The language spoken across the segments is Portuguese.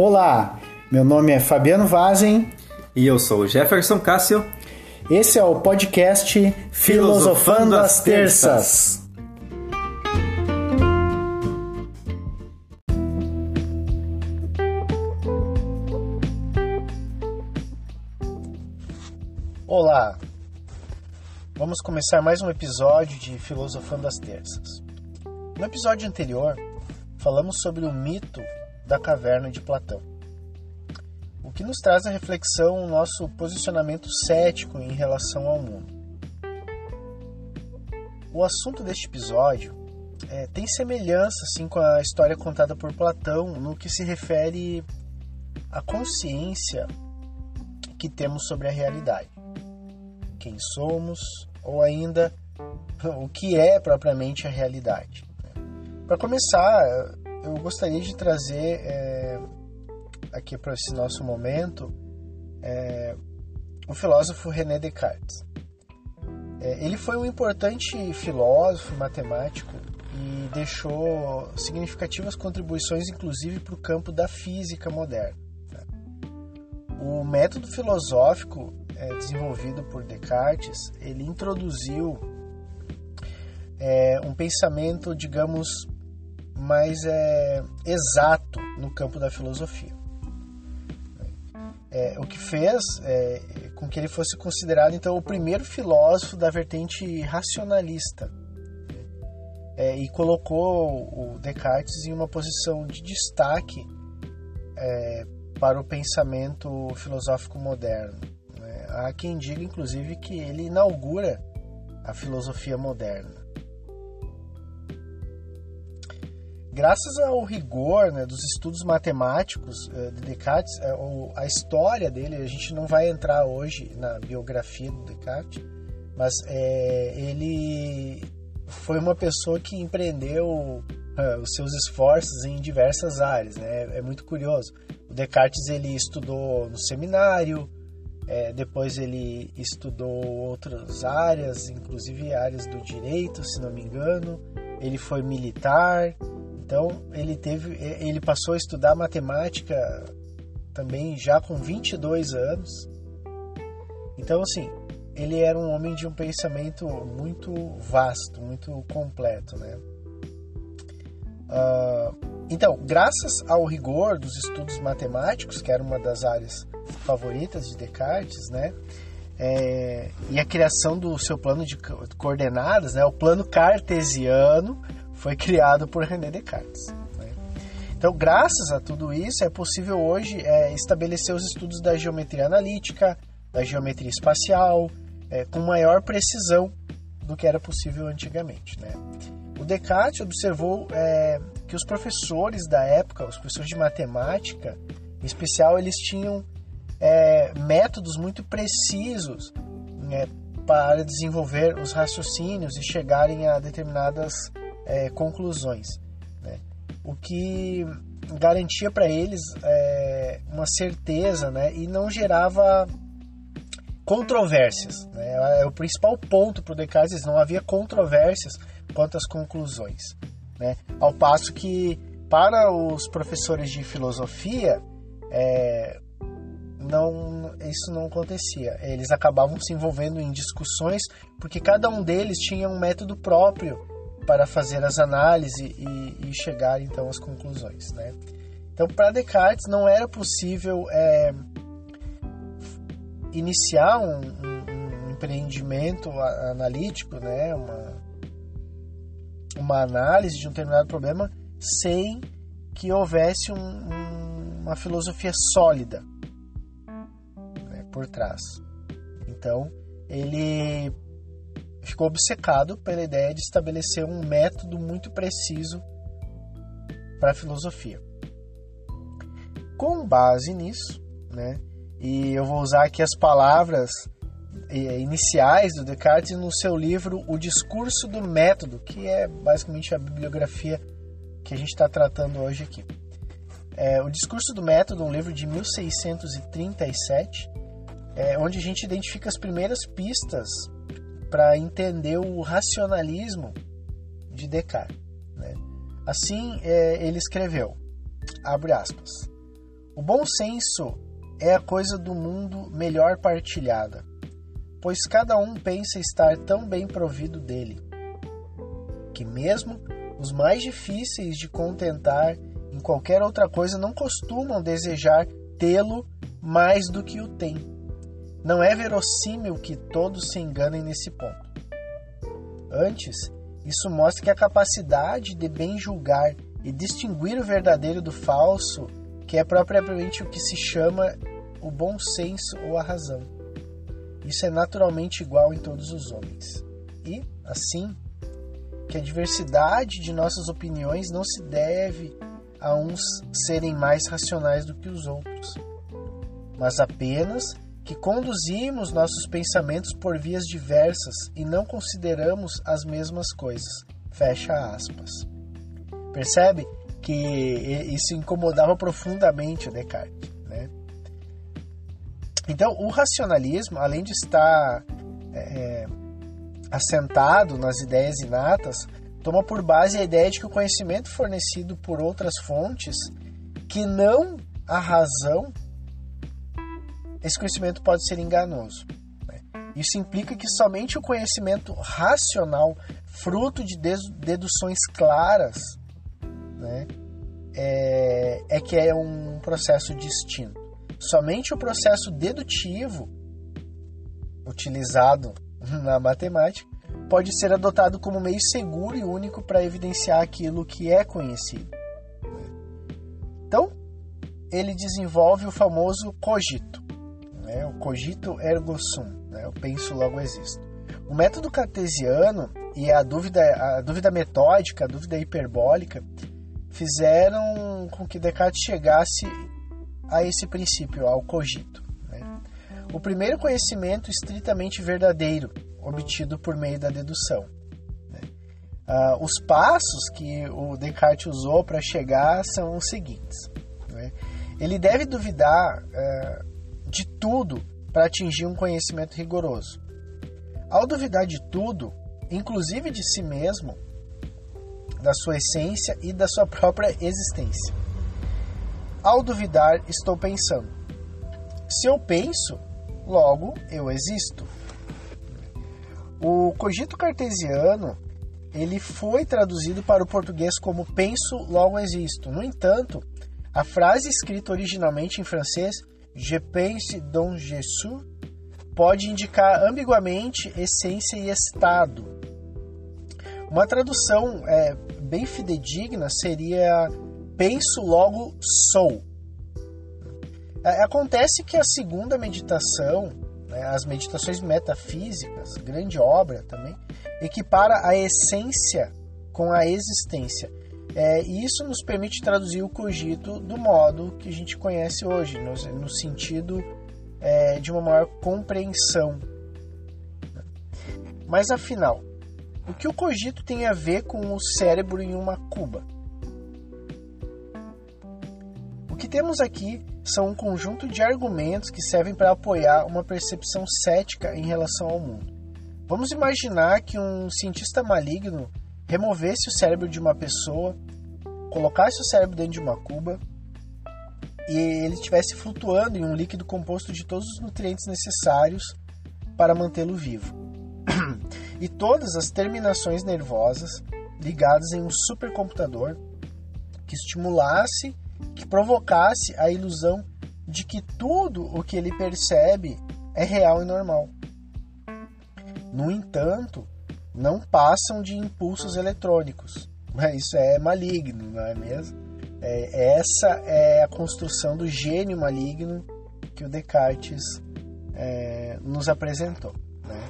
Olá, meu nome é Fabiano Vazen. E eu sou Jefferson Cássio. Esse é o podcast Filosofando as Terças. Olá, vamos começar mais um episódio de Filosofando as Terças. No episódio anterior, falamos sobre o mito da caverna de Platão o que nos traz a reflexão o nosso posicionamento cético em relação ao mundo. O assunto deste episódio é, tem semelhança assim, com a história contada por Platão no que se refere à consciência que temos sobre a realidade. Quem somos, ou ainda o que é propriamente a realidade. Para começar, eu gostaria de trazer é, aqui para esse nosso momento é o filósofo René Descartes. É, ele foi um importante filósofo matemático e deixou significativas contribuições, inclusive, para o campo da física moderna. Né? O método filosófico é, desenvolvido por Descartes, ele introduziu é, um pensamento, digamos, mais é, exato no campo da filosofia é, o que fez é, com que ele fosse considerado então o primeiro filósofo da vertente racionalista é, e colocou o Descartes em uma posição de destaque é, para o pensamento filosófico moderno. Né? Há quem diga, inclusive, que ele inaugura a filosofia moderna. Graças ao rigor né, dos estudos matemáticos uh, de Descartes, uh, a história dele, a gente não vai entrar hoje na biografia do Descartes, mas é, ele foi uma pessoa que empreendeu uh, os seus esforços em diversas áreas. Né? É muito curioso. O Descartes ele estudou no seminário, é, depois ele estudou outras áreas, inclusive áreas do direito, se não me engano. Ele foi militar, então ele teve, ele passou a estudar matemática também já com 22 anos. Então assim, ele era um homem de um pensamento muito vasto, muito completo, né? Uh, então, graças ao rigor dos estudos matemáticos, que era uma das áreas favoritas de Descartes, né? É, e a criação do seu plano de coordenadas, né? O plano cartesiano foi criado por René Descartes. Né? Então, graças a tudo isso, é possível hoje é, estabelecer os estudos da geometria analítica, da geometria espacial, é, com maior precisão do que era possível antigamente. Né? O Descartes observou é, que os professores da época, os professores de matemática, em especial, eles tinham é, métodos muito precisos né, para desenvolver os raciocínios e chegarem a determinadas é, conclusões, né? o que garantia para eles é, uma certeza né? e não gerava controvérsias. Né? É o principal ponto para o Descartes, não havia controvérsias quanto às conclusões. Né? Ao passo que, para os professores de filosofia, é, não, isso não acontecia. Eles acabavam se envolvendo em discussões porque cada um deles tinha um método próprio para fazer as análises e, e chegar então às conclusões. Né? Então, para Descartes não era possível é, iniciar um, um, um, empreendimento analítico, né? uma, uma análise de um determinado problema sem que houvesse um, uma filosofia sólida né, por trás. Então, ele ficou obcecado pela ideia de estabelecer um método muito preciso para a filosofia. Com base nisso, né, e eu vou usar aqui as palavras eh, iniciais do Descartes no seu livro O Discurso do Método, que é basicamente a bibliografia que a gente está tratando hoje aqui. É, o Discurso do Método, um livro de 1637, é, onde a gente identifica as primeiras pistas para entender o racionalismo de Descartes. Né? Assim, é, ele escreveu, abre aspas, O bom senso é a coisa do mundo melhor partilhada, pois cada um pensa estar tão bem provido dele, que mesmo os mais difíceis de contentar em qualquer outra coisa não costumam desejar tê-lo mais do que o têm. Não é verossímil que todos se enganem nesse ponto. Antes, isso mostra que a capacidade de bem julgar e distinguir o verdadeiro do falso, que é propriamente o que se chama o bom senso ou a razão. Isso é naturalmente igual em todos os homens. E, assim, que a diversidade de nossas opiniões não se deve a uns serem mais racionais do que os outros, mas apenas que conduzimos nossos pensamentos por vias diversas e não consideramos as mesmas coisas. Fecha aspas. Percebe que isso incomodava profundamente o Descartes. Né? Então, o racionalismo, além de estar é, assentado nas ideias inatas, toma por base a ideia de que o conhecimento fornecido por outras fontes, que não a razão, esse conhecimento pode ser enganoso. Né? Isso implica que somente o conhecimento racional, fruto de deduções claras, né, é, é que é um processo distinto. Somente o processo dedutivo, utilizado na matemática, pode ser adotado como meio seguro e único para evidenciar aquilo que é conhecido. Então, ele desenvolve o famoso cogito, né? o cogito ergo sum, né? eu penso logo existo. O método cartesiano e a dúvida, a dúvida metódica, a dúvida hiperbólica, fizeram com que Descartes chegasse a esse princípio, ao cogito. Né? O primeiro conhecimento estritamente verdadeiro, obtido por meio da dedução. Né? Ah, os passos que o Descartes usou para chegar são os seguintes. Né? Ele deve duvidar eh, de tudo para atingir um conhecimento rigoroso. Ao duvidar de tudo, inclusive de si mesmo, da sua essência e da sua própria existência. Ao duvidar, estou pensando. Se eu penso, logo eu existo. O cogito cartesiano ele foi traduzido para o português como penso, logo existo. No entanto, a frase escrita originalmente em francês Je pense donc je suis pode indicar ambiguamente essência e estado. Uma tradução é, bem fidedigna seria penso, logo sou. É, acontece que a segunda meditação né, as meditações metafísicas, grande obra também, equipara a essência com a existência. É, e isso nos permite traduzir o cogito do modo que a gente conhece hoje, no, no sentido é, de uma maior compreensão. Mas afinal, o que o cogito tem a ver com o cérebro em uma cuba? O que temos aqui são um conjunto de argumentos que servem para apoiar uma percepção cética em relação ao mundo. Vamos imaginar que um cientista maligno removesse o cérebro de uma pessoa, colocasse o cérebro dentro de uma cuba e ele estivesse flutuando em um líquido composto de todos os nutrientes necessários para mantê-lo vivo. e todas as terminações nervosas ligadas em um supercomputador que estimulasse que provocasse a ilusão de que tudo o que ele percebe é real e normal. No entanto, não passam de impulsos eletrônicos. Mas isso é maligno, não é mesmo? É, essa é a construção do gênio maligno que o Descartes é, nos apresentou. Né?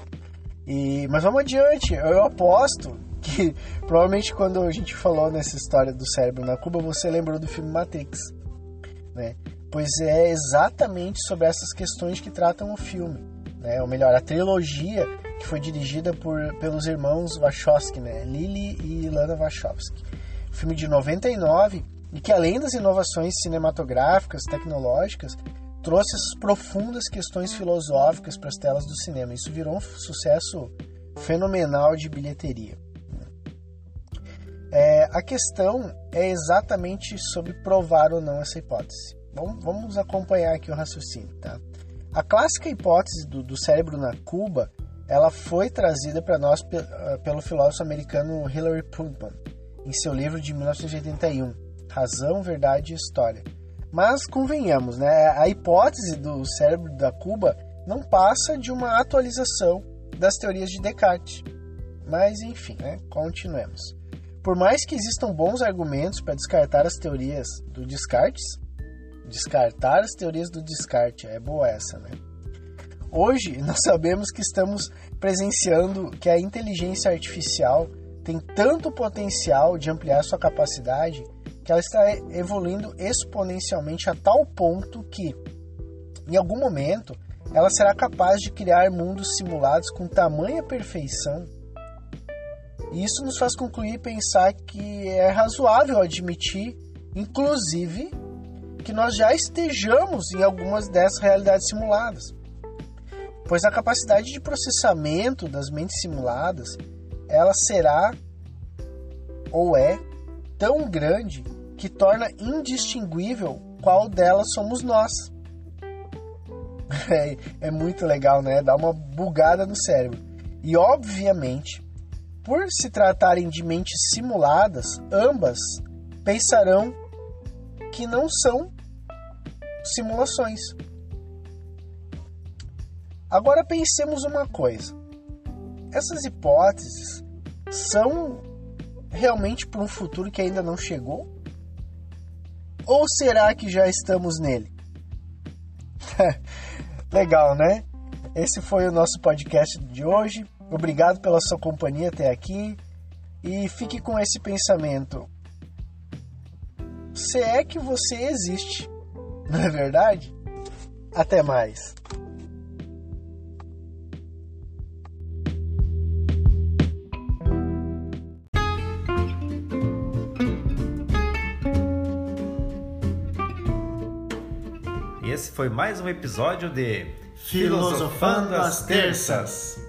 E, mas vamos adiante, eu aposto que provavelmente quando a gente falou nessa história do cérebro na Cuba, você lembrou do filme Matrix, né? Pois é exatamente sobre essas questões que tratam o filme, né? Ou melhor, a trilogia que foi dirigida por, pelos irmãos Wachowski, né? Lily e Lana Wachowski. Filme de 99 e que além das inovações cinematográficas, tecnológicas, trouxe essas profundas questões filosóficas para as telas do cinema. Isso virou um sucesso fenomenal de bilheteria. É, a questão é exatamente sobre provar ou não essa hipótese. vamos, vamos acompanhar aqui o raciocínio, tá? A clássica hipótese do, do cérebro na Cuba, ela foi trazida para nós ah, pelo filósofo americano Hilary Putnam em seu livro de 1981, Razão, Verdade e História. Mas convenhamos, né? A hipótese do cérebro da Cuba não passa de uma atualização das teorias de Descartes. Mas enfim, né? continuemos. Por mais que existam bons argumentos para descartar as teorias do Descartes, descartar as teorias do Descartes, é boa essa, né? Hoje nós sabemos que estamos presenciando que a inteligência artificial tem tanto potencial de ampliar sua capacidade que ela está evoluindo exponencialmente a tal ponto que, em algum momento, ela será capaz de criar mundos simulados com tamanha perfeição. E isso nos faz concluir e pensar que é razoável admitir, inclusive, que nós já estejamos em algumas dessas realidades simuladas. Pois a capacidade de processamento das mentes simuladas, ela será ou é tão grande que torna indistinguível qual delas somos nós. É, é, muito legal, né? Dá uma bugada no cérebro. E obviamente, por se tratarem de mentes simuladas, ambas pensarão que não são simulações. Agora pensemos uma coisa: essas hipóteses são realmente para um futuro que ainda não chegou? Ou será que já estamos nele? Legal, né? Esse foi o nosso podcast de hoje. Obrigado pela sua companhia até aqui. E fique com esse pensamento. Se é que você existe, não é verdade? Até mais. Esse foi mais um episódio de Filosofando às Terças.